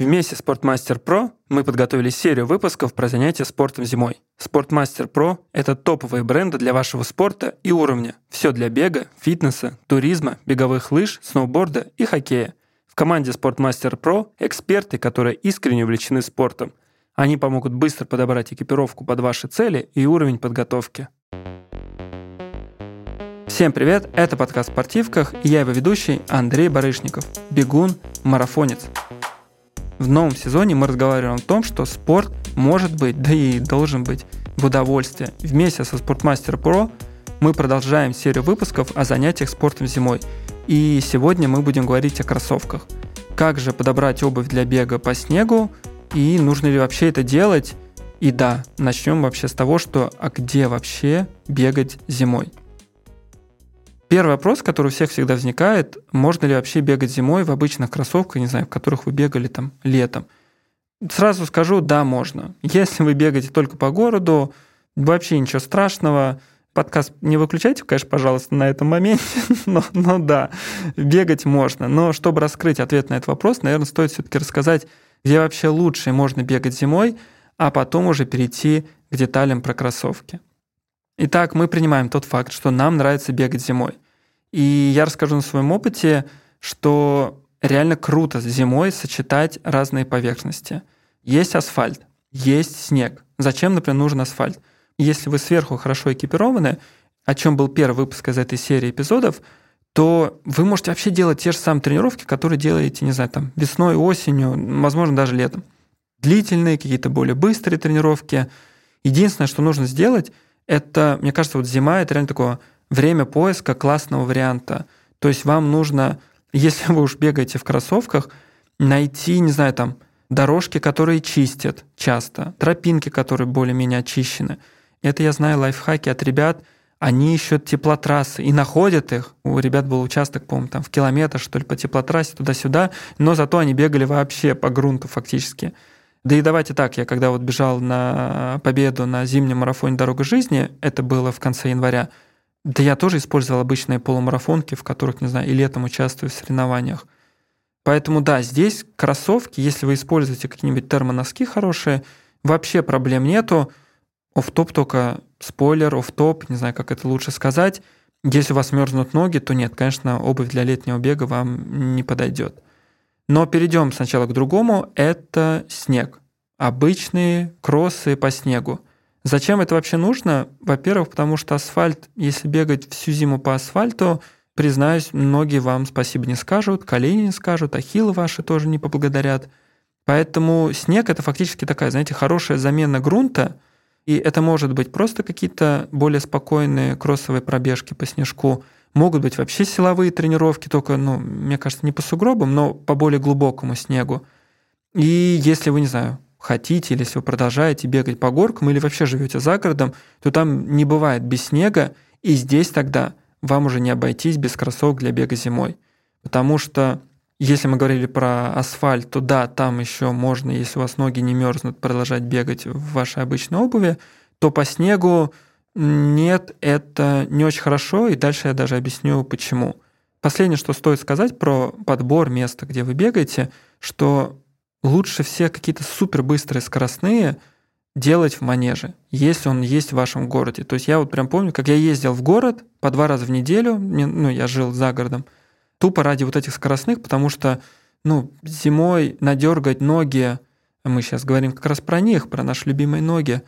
Вместе с Sportmaster Pro мы подготовили серию выпусков про занятия спортом зимой. Sportmaster Pro — это топовые бренды для вашего спорта и уровня. Все для бега, фитнеса, туризма, беговых лыж, сноуборда и хоккея. В команде Sportmaster Pro эксперты, которые искренне увлечены спортом. Они помогут быстро подобрать экипировку под ваши цели и уровень подготовки. Всем привет, это подкаст «Спортивках» и я его ведущий Андрей Барышников, бегун, марафонец. В новом сезоне мы разговариваем о том, что спорт может быть, да и должен быть в удовольствие. Вместе со Спортмастер Pro мы продолжаем серию выпусков о занятиях спортом зимой. И сегодня мы будем говорить о кроссовках. Как же подобрать обувь для бега по снегу и нужно ли вообще это делать? И да, начнем вообще с того, что а где вообще бегать зимой? Первый вопрос, который у всех всегда возникает, можно ли вообще бегать зимой в обычных кроссовках, не знаю, в которых вы бегали там летом. Сразу скажу, да, можно. Если вы бегаете только по городу, вообще ничего страшного. Подкаст не выключайте, конечно, пожалуйста, на этом моменте, но, но да, бегать можно. Но чтобы раскрыть ответ на этот вопрос, наверное, стоит все-таки рассказать, где вообще лучше можно бегать зимой, а потом уже перейти к деталям про кроссовки. Итак, мы принимаем тот факт, что нам нравится бегать зимой. И я расскажу на своем опыте, что реально круто зимой сочетать разные поверхности. Есть асфальт, есть снег. Зачем, например, нужен асфальт? Если вы сверху хорошо экипированы, о чем был первый выпуск из этой серии эпизодов, то вы можете вообще делать те же самые тренировки, которые делаете, не знаю, там, весной, осенью, возможно, даже летом. Длительные, какие-то более быстрые тренировки. Единственное, что нужно сделать – это, мне кажется, вот зима — это реально такое время поиска классного варианта. То есть вам нужно, если вы уж бегаете в кроссовках, найти, не знаю, там, дорожки, которые чистят часто, тропинки, которые более-менее очищены. Это я знаю лайфхаки от ребят, они ищут теплотрассы и находят их. У ребят был участок, по-моему, там в километр, что ли, по теплотрассе туда-сюда, но зато они бегали вообще по грунту фактически. Да и давайте так, я когда вот бежал на победу на зимнем марафоне «Дорога жизни», это было в конце января, да я тоже использовал обычные полумарафонки, в которых, не знаю, и летом участвую в соревнованиях. Поэтому да, здесь кроссовки, если вы используете какие-нибудь термоноски хорошие, вообще проблем нету. Оф-топ только спойлер, оф-топ, не знаю, как это лучше сказать. Если у вас мерзнут ноги, то нет, конечно, обувь для летнего бега вам не подойдет. Но перейдем сначала к другому. Это снег. Обычные кроссы по снегу. Зачем это вообще нужно? Во-первых, потому что асфальт, если бегать всю зиму по асфальту, признаюсь, многие вам спасибо не скажут, колени не скажут, ахиллы ваши тоже не поблагодарят. Поэтому снег это фактически такая, знаете, хорошая замена грунта, и это может быть просто какие-то более спокойные кроссовые пробежки по снежку – Могут быть вообще силовые тренировки, только, ну, мне кажется, не по сугробам, но по более глубокому снегу. И если вы, не знаю, хотите, или если вы продолжаете бегать по горкам, или вообще живете за городом, то там не бывает без снега, и здесь тогда вам уже не обойтись без кроссовок для бега зимой. Потому что если мы говорили про асфальт, то да, там еще можно, если у вас ноги не мерзнут, продолжать бегать в вашей обычной обуви, то по снегу нет, это не очень хорошо, и дальше я даже объясню, почему. Последнее, что стоит сказать про подбор места, где вы бегаете, что лучше все какие-то супер быстрые скоростные делать в манеже, если он есть в вашем городе. То есть я вот прям помню, как я ездил в город по два раза в неделю, ну, я жил за городом, тупо ради вот этих скоростных, потому что, ну, зимой надергать ноги, мы сейчас говорим как раз про них, про наши любимые ноги,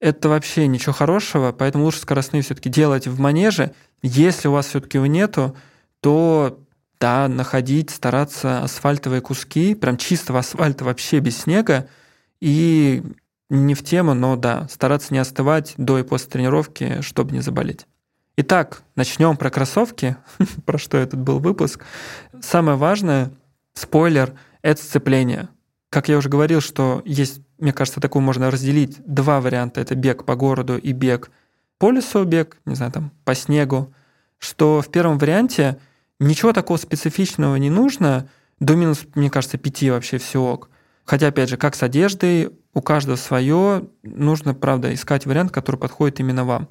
это вообще ничего хорошего, поэтому лучше скоростные все-таки делать в манеже. Если у вас все-таки его нету, то да, находить, стараться асфальтовые куски, прям чистого асфальта вообще без снега, и не в тему, но да, стараться не остывать до и после тренировки, чтобы не заболеть. Итак, начнем про кроссовки, про что этот был выпуск. Самое важное, спойлер, это сцепление. Как я уже говорил, что есть мне кажется, такую можно разделить два варианта. Это бег по городу и бег по лесу, бег, не знаю, там, по снегу. Что в первом варианте ничего такого специфичного не нужно, до минус, мне кажется, пяти вообще все ок. Хотя, опять же, как с одеждой, у каждого свое, нужно, правда, искать вариант, который подходит именно вам.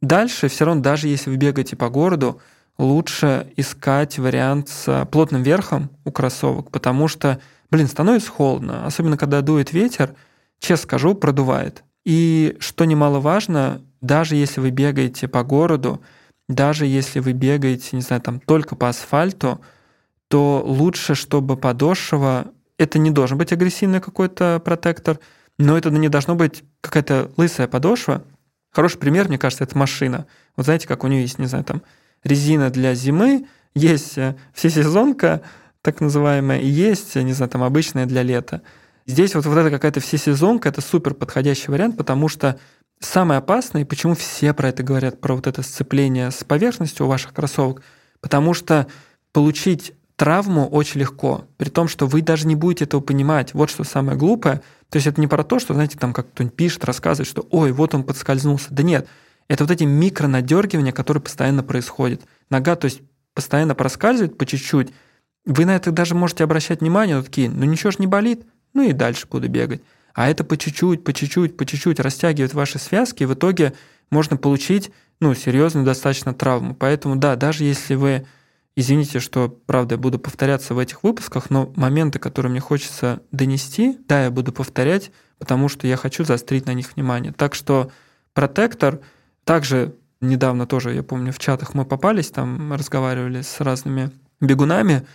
Дальше, все равно, даже если вы бегаете по городу, лучше искать вариант с плотным верхом у кроссовок, потому что блин, становится холодно, особенно когда дует ветер, честно скажу, продувает. И что немаловажно, даже если вы бегаете по городу, даже если вы бегаете, не знаю, там только по асфальту, то лучше, чтобы подошва... Это не должен быть агрессивный какой-то протектор, но это не должно быть какая-то лысая подошва. Хороший пример, мне кажется, это машина. Вот знаете, как у нее есть, не знаю, там резина для зимы, есть э, всесезонка, так называемая, и есть, не знаю, там обычная для лета. Здесь вот, вот эта какая-то всесезонка, это супер подходящий вариант, потому что самое опасное, и почему все про это говорят, про вот это сцепление с поверхностью у ваших кроссовок, потому что получить травму очень легко, при том, что вы даже не будете этого понимать. Вот что самое глупое. То есть это не про то, что, знаете, там как кто-нибудь пишет, рассказывает, что «Ой, вот он подскользнулся». Да нет, это вот эти микронадергивания, которые постоянно происходят. Нога, то есть постоянно проскальзывает по чуть-чуть. Вы на это даже можете обращать внимание, но такие, ну ничего ж не болит, ну и дальше буду бегать. А это по чуть-чуть, по чуть-чуть, по чуть-чуть растягивает ваши связки, и в итоге можно получить ну, серьезную достаточно травму. Поэтому да, даже если вы Извините, что, правда, я буду повторяться в этих выпусках, но моменты, которые мне хочется донести, да, я буду повторять, потому что я хочу заострить на них внимание. Так что протектор, также недавно тоже, я помню, в чатах мы попались, там разговаривали с разными бегунами,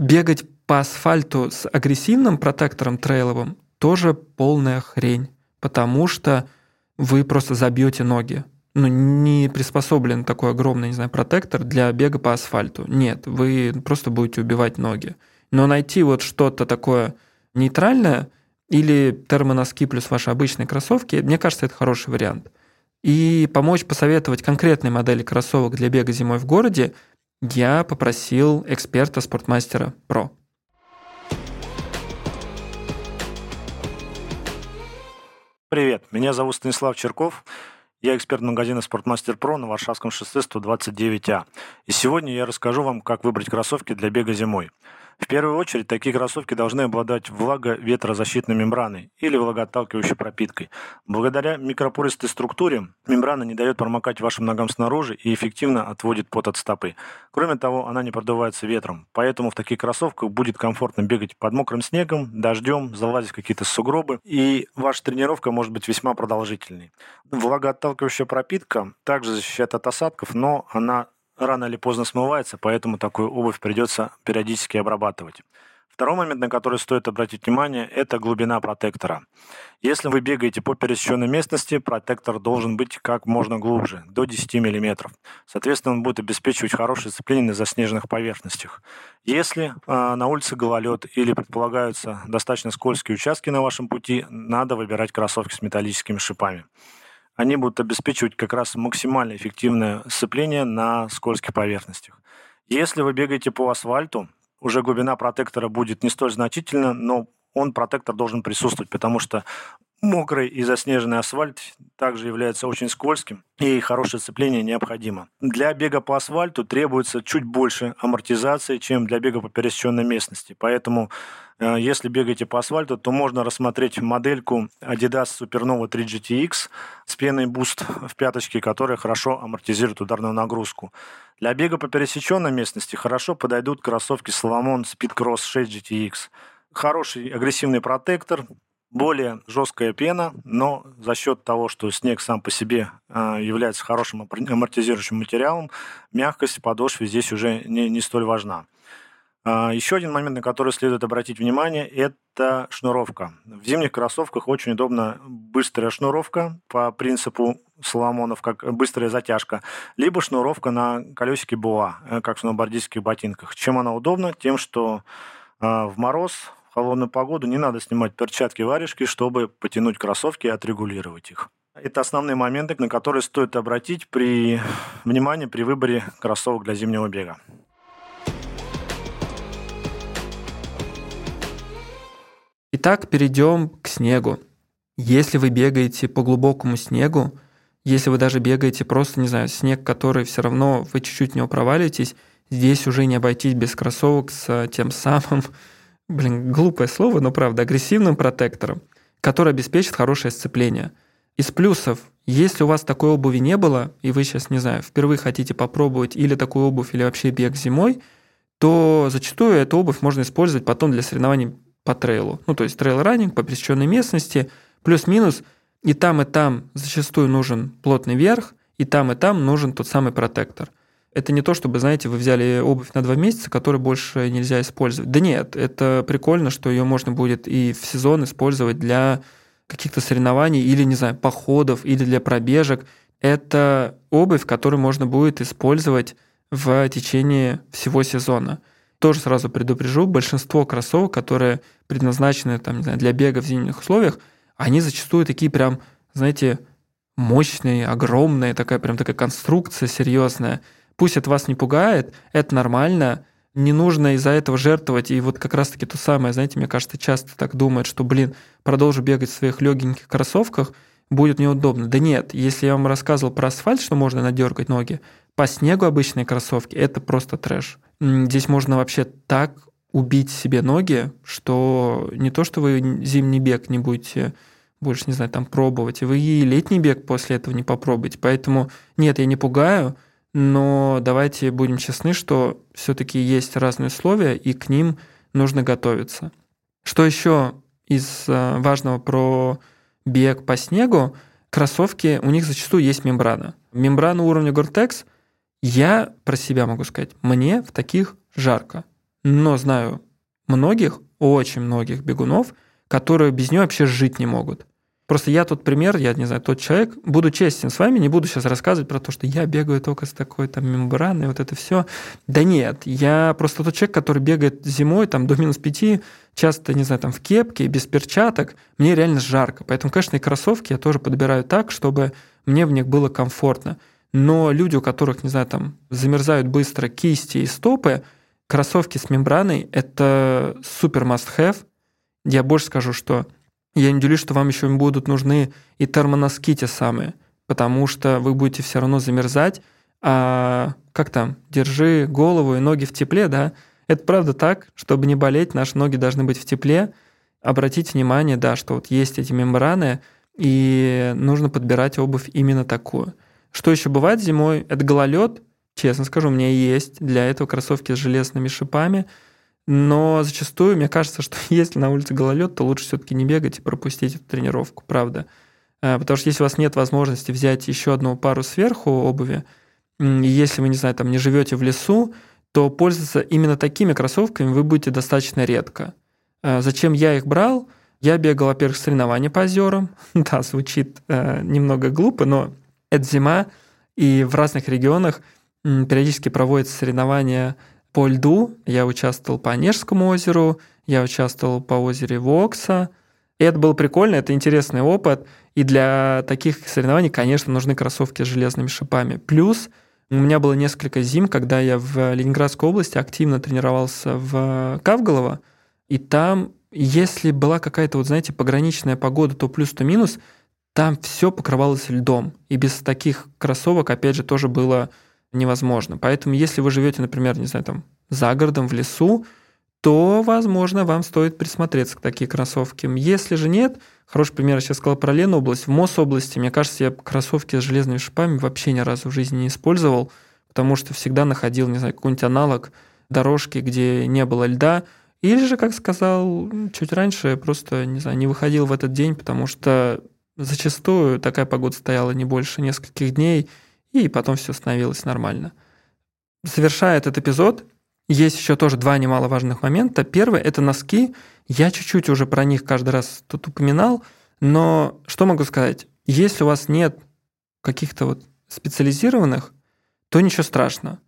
бегать по асфальту с агрессивным протектором трейловым тоже полная хрень, потому что вы просто забьете ноги ну, не приспособлен такой огромный, не знаю, протектор для бега по асфальту. Нет, вы просто будете убивать ноги. Но найти вот что-то такое нейтральное или термоноски плюс ваши обычные кроссовки, мне кажется, это хороший вариант. И помочь посоветовать конкретные модели кроссовок для бега зимой в городе я попросил эксперта Спортмастера Pro. Привет, меня зовут Станислав Черков. Я эксперт магазина «Спортмастер Про» на Варшавском шоссе 129А. И сегодня я расскажу вам, как выбрать кроссовки для бега зимой. В первую очередь, такие кроссовки должны обладать влага-ветрозащитной мембраной или влагоотталкивающей пропиткой. Благодаря микропористой структуре мембрана не дает промокать вашим ногам снаружи и эффективно отводит пот от стопы. Кроме того, она не продувается ветром, поэтому в таких кроссовках будет комфортно бегать под мокрым снегом, дождем, залазить в какие-то сугробы, и ваша тренировка может быть весьма продолжительной. Влагоотталкивающая пропитка также защищает от осадков, но она рано или поздно смывается, поэтому такую обувь придется периодически обрабатывать. Второй момент, на который стоит обратить внимание, это глубина протектора. Если вы бегаете по пересеченной местности, протектор должен быть как можно глубже, до 10 мм. Соответственно, он будет обеспечивать хорошее сцепление на заснеженных поверхностях. Если э, на улице гололед или предполагаются достаточно скользкие участки на вашем пути, надо выбирать кроссовки с металлическими шипами они будут обеспечивать как раз максимально эффективное сцепление на скользких поверхностях. Если вы бегаете по асфальту, уже глубина протектора будет не столь значительна, но он, протектор, должен присутствовать, потому что мокрый и заснеженный асфальт также является очень скользким, и хорошее сцепление необходимо. Для бега по асфальту требуется чуть больше амортизации, чем для бега по пересеченной местности. Поэтому, э, если бегаете по асфальту, то можно рассмотреть модельку Adidas Supernova 3 GTX с пеной Boost в пяточке, которая хорошо амортизирует ударную нагрузку. Для бега по пересеченной местности хорошо подойдут кроссовки Salomon Speedcross 6 GTX. Хороший агрессивный протектор, более жесткая пена, но за счет того, что снег сам по себе э, является хорошим амортизирующим материалом, мягкость подошвы здесь уже не, не столь важна. А, еще один момент, на который следует обратить внимание, это шнуровка. В зимних кроссовках очень удобна быстрая шнуровка по принципу Соломонов, как быстрая затяжка, либо шнуровка на колесике БУА, э, как в сноубордистских ботинках. Чем она удобна? Тем, что а, в мороз холодную погоду не надо снимать перчатки варежки, чтобы потянуть кроссовки и отрегулировать их. Это основные моменты, на которые стоит обратить при внимание при выборе кроссовок для зимнего бега. Итак, перейдем к снегу. Если вы бегаете по глубокому снегу, если вы даже бегаете просто, не знаю, снег, который все равно вы чуть-чуть в него провалитесь, здесь уже не обойтись без кроссовок с тем самым блин, глупое слово, но правда, агрессивным протектором, который обеспечит хорошее сцепление. Из плюсов, если у вас такой обуви не было, и вы сейчас, не знаю, впервые хотите попробовать или такую обувь, или вообще бег зимой, то зачастую эту обувь можно использовать потом для соревнований по трейлу. Ну, то есть trail running по пересеченной местности, плюс-минус, и там, и там зачастую нужен плотный верх, и там, и там нужен тот самый протектор. Это не то, чтобы, знаете, вы взяли обувь на два месяца, которую больше нельзя использовать. Да нет, это прикольно, что ее можно будет и в сезон использовать для каких-то соревнований или, не знаю, походов, или для пробежек. Это обувь, которую можно будет использовать в течение всего сезона. Тоже сразу предупрежу, большинство кроссовок, которые предназначены там, не знаю, для бега в зимних условиях, они зачастую такие прям, знаете, мощные, огромные, такая прям такая конструкция серьезная. Пусть это вас не пугает, это нормально, не нужно из-за этого жертвовать. И вот как раз-таки то самое, знаете, мне кажется, часто так думают, что, блин, продолжу бегать в своих легеньких кроссовках, будет неудобно. Да нет, если я вам рассказывал про асфальт, что можно надергать ноги, по снегу обычные кроссовки – это просто трэш. Здесь можно вообще так убить себе ноги, что не то, что вы зимний бег не будете больше, не знаю, там пробовать, вы и летний бег после этого не попробуете. Поэтому нет, я не пугаю, но давайте будем честны, что все-таки есть разные условия, и к ним нужно готовиться. Что еще из э, важного про бег по снегу? Кроссовки, у них зачастую есть мембрана. Мембрана уровня Gore-Tex, я про себя могу сказать, мне в таких жарко. Но знаю многих, очень многих бегунов, которые без нее вообще жить не могут. Просто я тот пример, я не знаю, тот человек, буду честен с вами, не буду сейчас рассказывать про то, что я бегаю только с такой там мембраной, вот это все. Да нет, я просто тот человек, который бегает зимой там до минус пяти, часто, не знаю, там в кепке, без перчаток, мне реально жарко. Поэтому, конечно, и кроссовки я тоже подбираю так, чтобы мне в них было комфортно. Но люди, у которых, не знаю, там замерзают быстро кисти и стопы, кроссовки с мембраной – это супер must-have. Я больше скажу, что я не удивлюсь, что вам еще будут нужны и термоноски те самые, потому что вы будете все равно замерзать, а как там, держи голову и ноги в тепле, да? Это правда так, чтобы не болеть, наши ноги должны быть в тепле. Обратите внимание, да, что вот есть эти мембраны, и нужно подбирать обувь именно такую. Что еще бывает зимой? Это гололед. Честно скажу, у меня есть для этого кроссовки с железными шипами – но зачастую мне кажется, что если на улице гололед, то лучше все-таки не бегать и пропустить эту тренировку, правда. Э, потому что если у вас нет возможности взять еще одну пару сверху обуви, если вы, не знаю, там не живете в лесу, то пользоваться именно такими кроссовками вы будете достаточно редко. Э, зачем я их брал? Я бегал, во-первых, соревнования по озерам. да, звучит э, немного глупо, но это зима, и в разных регионах периодически проводятся соревнования по льду. Я участвовал по Онежскому озеру, я участвовал по озере Вокса. И это было прикольно, это интересный опыт. И для таких соревнований, конечно, нужны кроссовки с железными шипами. Плюс у меня было несколько зим, когда я в Ленинградской области активно тренировался в Кавголово, и там, если была какая-то, вот знаете, пограничная погода, то плюс, то минус, там все покрывалось льдом. И без таких кроссовок, опять же, тоже было невозможно. Поэтому, если вы живете, например, не знаю, там, за городом, в лесу, то, возможно, вам стоит присмотреться к таким кроссовкам. Если же нет, хороший пример, я сейчас сказал про Ленобласть, в Мособласти, мне кажется, я кроссовки с железными шипами вообще ни разу в жизни не использовал, потому что всегда находил, не знаю, какой-нибудь аналог дорожки, где не было льда, или же, как сказал чуть раньше, просто, не знаю, не выходил в этот день, потому что зачастую такая погода стояла не больше нескольких дней, и потом все становилось нормально. Завершая этот эпизод, есть еще тоже два немаловажных момента. Первый – это носки. Я чуть-чуть уже про них каждый раз тут упоминал, но что могу сказать? Если у вас нет каких-то вот специализированных, то ничего страшного.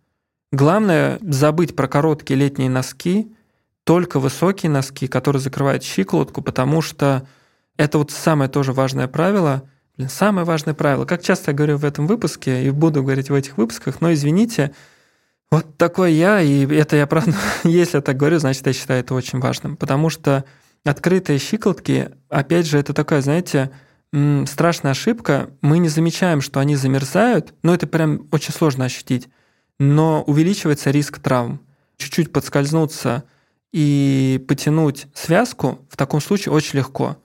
Главное забыть про короткие летние носки, только высокие носки, которые закрывают щиколотку, потому что это вот самое тоже важное правило. Блин, самое важное правило. Как часто я говорю в этом выпуске и буду говорить в этих выпусках, но извините, вот такой я, и это я правда, если я так говорю, значит, я считаю это очень важным. Потому что открытые щиколотки, опять же, это такая, знаете, страшная ошибка. Мы не замечаем, что они замерзают, но это прям очень сложно ощутить. Но увеличивается риск травм. Чуть-чуть подскользнуться и потянуть связку в таком случае очень легко.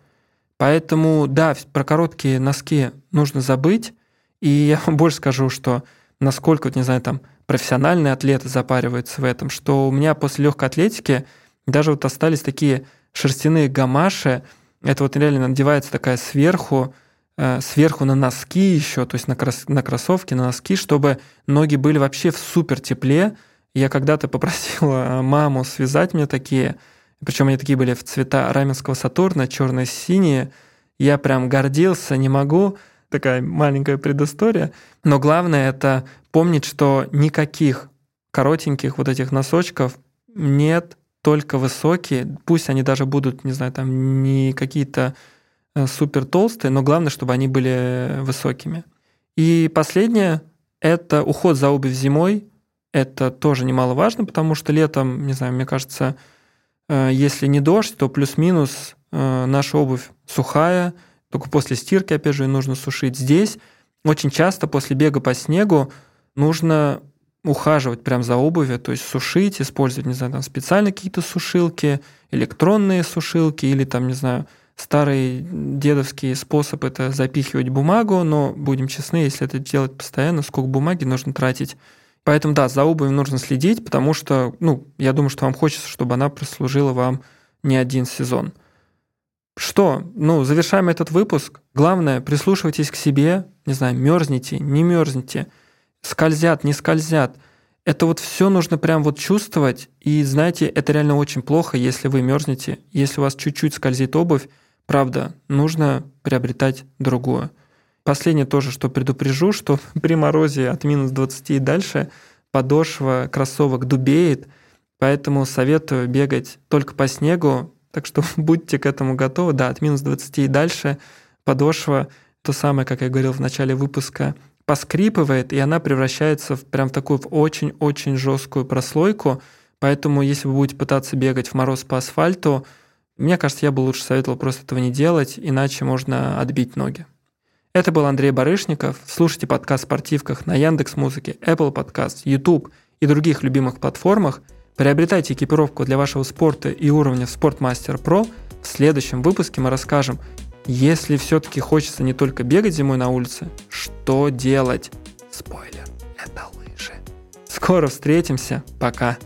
Поэтому, да, про короткие носки нужно забыть. И я вам больше скажу, что насколько, вот, не знаю, там, профессиональные атлеты запариваются в этом, что у меня после легкой атлетики даже вот остались такие шерстяные гамаши. Это вот реально надевается такая сверху, э, сверху на носки еще, то есть на, крос, на кроссовки, на носки, чтобы ноги были вообще в супер тепле. Я когда-то попросила маму связать мне такие, причем они такие были в цвета Раменского Сатурна, черно-синие. Я прям гордился, не могу. Такая маленькая предыстория. Но главное это помнить, что никаких коротеньких вот этих носочков нет, только высокие. Пусть они даже будут, не знаю, там не какие-то э, супер толстые, но главное, чтобы они были высокими. И последнее – это уход за обувь зимой. Это тоже немаловажно, потому что летом, не знаю, мне кажется, если не дождь, то плюс-минус э, наша обувь сухая, только после стирки, опять же, нужно сушить. Здесь очень часто после бега по снегу нужно ухаживать прям за обувью, то есть сушить, использовать, не знаю, там специальные какие-то сушилки, электронные сушилки или там, не знаю, старый дедовский способ это запихивать бумагу, но будем честны, если это делать постоянно, сколько бумаги нужно тратить Поэтому, да, за обувью нужно следить, потому что, ну, я думаю, что вам хочется, чтобы она прослужила вам не один сезон. Что? Ну, завершаем этот выпуск. Главное, прислушивайтесь к себе, не знаю, мерзните, не мерзните, скользят, не скользят. Это вот все нужно прям вот чувствовать. И знаете, это реально очень плохо, если вы мерзнете. Если у вас чуть-чуть скользит обувь, правда, нужно приобретать другую. Последнее тоже, что предупрежу, что при морозе от минус 20 и дальше подошва кроссовок дубеет, поэтому советую бегать только по снегу, так что будьте к этому готовы. Да, от минус 20 и дальше подошва, то самое, как я говорил в начале выпуска, поскрипывает, и она превращается в прям в такую очень-очень жесткую прослойку. Поэтому, если вы будете пытаться бегать в мороз по асфальту, мне кажется, я бы лучше советовал просто этого не делать, иначе можно отбить ноги. Это был Андрей Барышников. Слушайте подкаст «Спортивках» на Яндекс Музыке, Apple Podcast, YouTube и других любимых платформах. Приобретайте экипировку для вашего спорта и уровня в Спортмастер Про. В следующем выпуске мы расскажем, если все-таки хочется не только бегать зимой на улице, что делать? Спойлер, это лыжи. Скоро встретимся. Пока.